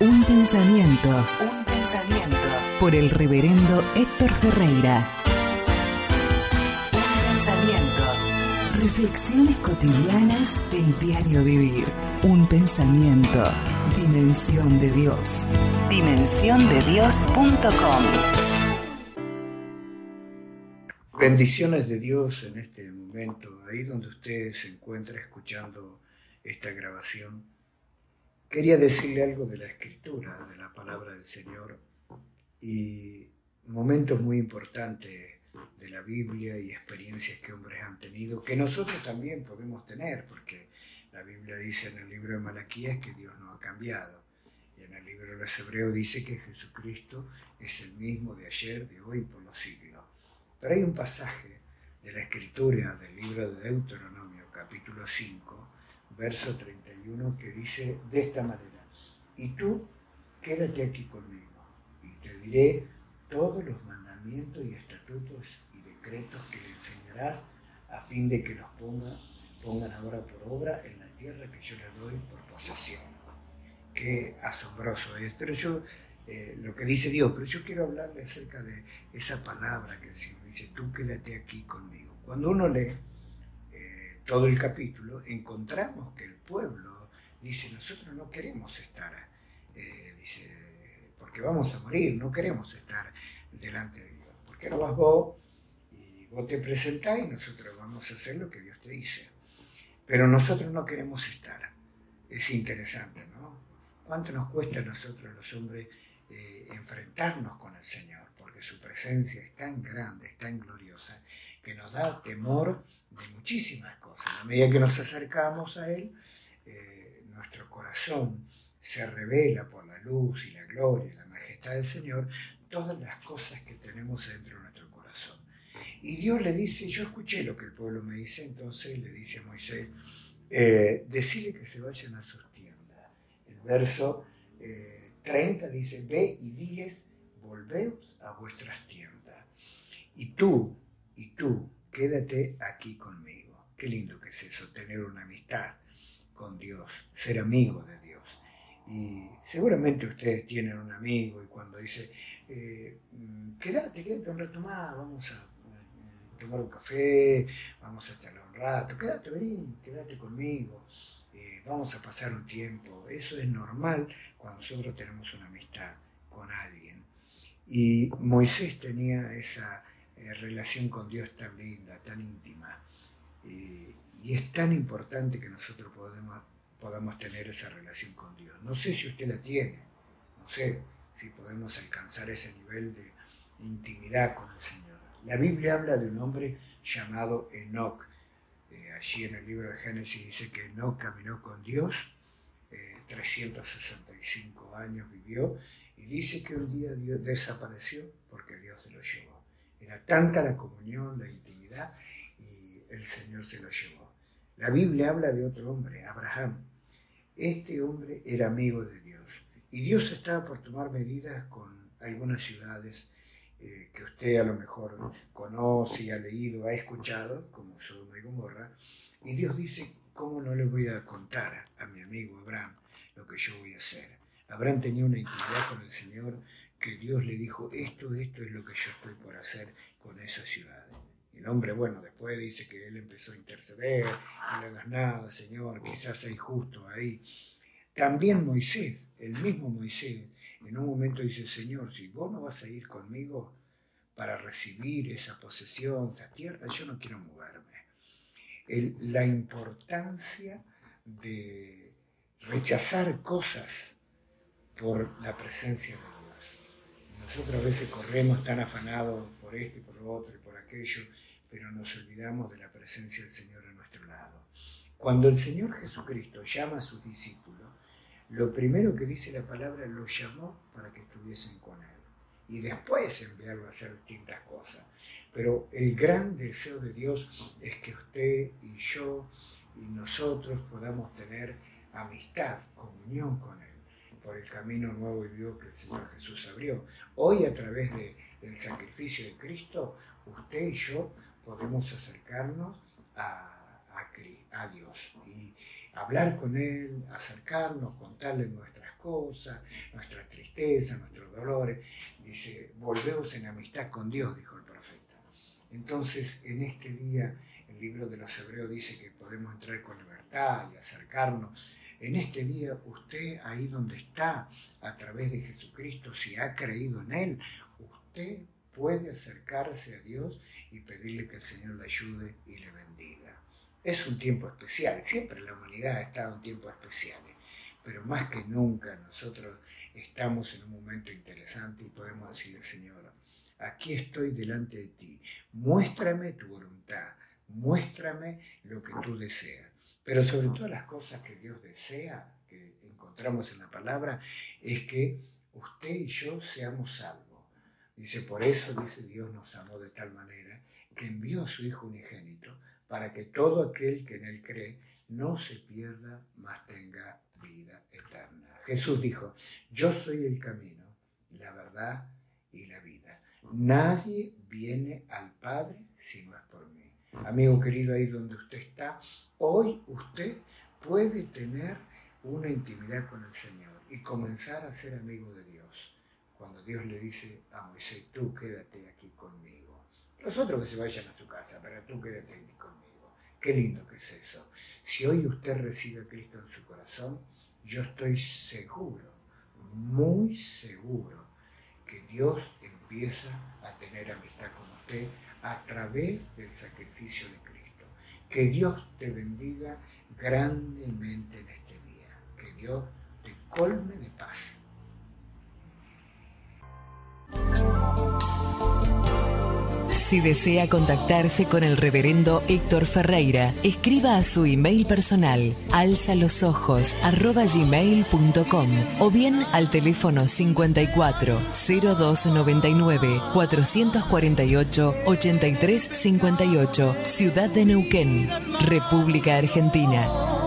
Un pensamiento. Un pensamiento. Por el reverendo Héctor Ferreira. Un pensamiento. Reflexiones cotidianas del diario vivir. Un pensamiento. Dimensión de Dios. Dimensiondedios.com. Bendiciones de Dios en este momento, ahí donde usted se encuentra escuchando esta grabación. Quería decirle algo de la escritura, de la palabra del Señor y momentos muy importantes de la Biblia y experiencias que hombres han tenido, que nosotros también podemos tener, porque la Biblia dice en el libro de Malaquías que Dios no ha cambiado. Y en el libro de los Hebreos dice que Jesucristo es el mismo de ayer, de hoy y por los siglos. Pero hay un pasaje de la escritura del libro de Deuteronomio, capítulo 5, verso 31, que dice de esta manera, y tú quédate aquí conmigo, y te diré todos los mandamientos y estatutos y decretos que le enseñarás a fin de que los ponga, pongan ahora por obra en la tierra que yo le doy por posesión. Qué asombroso es. Pero yo eh, lo que dice Dios, pero yo quiero hablarle acerca de esa palabra que el Señor dice, tú quédate aquí conmigo. Cuando uno lee eh, todo el capítulo, encontramos que el pueblo dice, nosotros no queremos estar, eh, dice, porque vamos a morir, no queremos estar delante de Dios. ¿Por qué no vas vos y vos te presentás y nosotros vamos a hacer lo que Dios te dice? Pero nosotros no queremos estar. Es interesante, ¿no? ¿Cuánto nos cuesta a nosotros los hombres eh, enfrentarnos con el Señor, porque su presencia es tan grande, es tan gloriosa, que nos da temor de muchísimas cosas. A medida que nos acercamos a Él, eh, nuestro corazón se revela por la luz y la gloria la majestad del Señor, todas las cosas que tenemos dentro de nuestro corazón. Y Dios le dice, yo escuché lo que el pueblo me dice, entonces le dice a Moisés, eh, decirle que se vayan a sus tiendas. El verso... Eh, 30 dice, ve y diles, volveos a vuestras tiendas. Y tú, y tú, quédate aquí conmigo. Qué lindo que es eso, tener una amistad con Dios, ser amigo de Dios. Y seguramente ustedes tienen un amigo y cuando dice, eh, quédate, quédate un rato más, vamos a eh, tomar un café, vamos a charlar un rato, quédate, vení, quédate conmigo, eh, vamos a pasar un tiempo. Eso es normal cuando nosotros tenemos una amistad con alguien. Y Moisés tenía esa eh, relación con Dios tan linda, tan íntima. Y es tan importante que nosotros podamos, podamos tener esa relación con Dios. No sé si usted la tiene, no sé si podemos alcanzar ese nivel de intimidad con el Señor. La Biblia habla de un hombre llamado Enoch. Eh, allí en el libro de Génesis dice que Enoch caminó con Dios 365 años vivió y dice que un día Dios desapareció porque Dios se lo llevó. Era tanta la comunión, la intimidad el Señor se lo llevó. La Biblia habla de otro hombre, Abraham. Este hombre era amigo de Dios y Dios estaba por tomar medidas con algunas ciudades eh, que usted a lo mejor conoce, ha leído, ha escuchado, como Sodoma y Gomorra, y Dios dice, ¿cómo no le voy a contar a mi amigo Abraham lo que yo voy a hacer. Abraham tenía una intimidad con el Señor que Dios le dijo, esto, esto es lo que yo estoy por hacer con esa ciudad. El hombre, bueno, después dice que él empezó a interceder, no le hagas nada, Señor, quizás hay justo ahí. También Moisés, el mismo Moisés, en un momento dice, Señor, si vos no vas a ir conmigo para recibir esa posesión, esa tierra, yo no quiero moverme. la importancia de rechazar cosas por la presencia de Dios. Nosotros a veces corremos tan afanados por esto y por lo otro y por aquello, pero nos olvidamos de la presencia del Señor a nuestro lado. Cuando el Señor Jesucristo llama a sus discípulos, lo primero que dice la palabra, lo llamó para que estuviesen con Él. Y después enviarlo a hacer distintas cosas. Pero el gran deseo de Dios es que usted y yo y nosotros podamos tener amistad, comunión con Él, por el camino nuevo y vivo que el Señor Jesús abrió. Hoy a través de, del sacrificio de Cristo, usted y yo podemos acercarnos a, a, a Dios y hablar con Él, acercarnos, contarle nuestras cosas, nuestras tristezas, nuestros dolores. Dice, volvemos en amistad con Dios, dijo el profeta. Entonces, en este día, el libro de los Hebreos dice que podemos entrar con libertad y acercarnos. En este día, usted ahí donde está, a través de Jesucristo, si ha creído en Él, usted puede acercarse a Dios y pedirle que el Señor le ayude y le bendiga. Es un tiempo especial, siempre la humanidad ha estado en tiempos especiales, pero más que nunca nosotros estamos en un momento interesante y podemos decirle, Señor, aquí estoy delante de ti, muéstrame tu voluntad, muéstrame lo que tú deseas. Pero sobre todas las cosas que Dios desea, que encontramos en la palabra, es que usted y yo seamos salvos Dice, por eso, dice Dios nos amó de tal manera que envió a su Hijo unigénito para que todo aquel que en él cree no se pierda, mas tenga vida eterna. Jesús dijo, yo soy el camino, la verdad y la vida. Nadie viene al Padre si no es por mí. Amigo querido, ahí donde usted está, hoy usted puede tener una intimidad con el Señor y comenzar a ser amigo de Dios cuando Dios le dice a Moisés, tú quédate aquí conmigo. Los otros que se vayan a su casa, pero tú quédate aquí conmigo. Qué lindo que es eso. Si hoy usted recibe a Cristo en su corazón, yo estoy seguro, muy seguro, que Dios empieza a tener amistad con usted a través del sacrificio de Cristo. Que Dios te bendiga grandemente en este día. Que Dios te colme Si desea contactarse con el reverendo Héctor Ferreira, escriba a su email personal alzalosojos.gmail.com o bien al teléfono 54 0299 448 8358, Ciudad de Neuquén, República Argentina.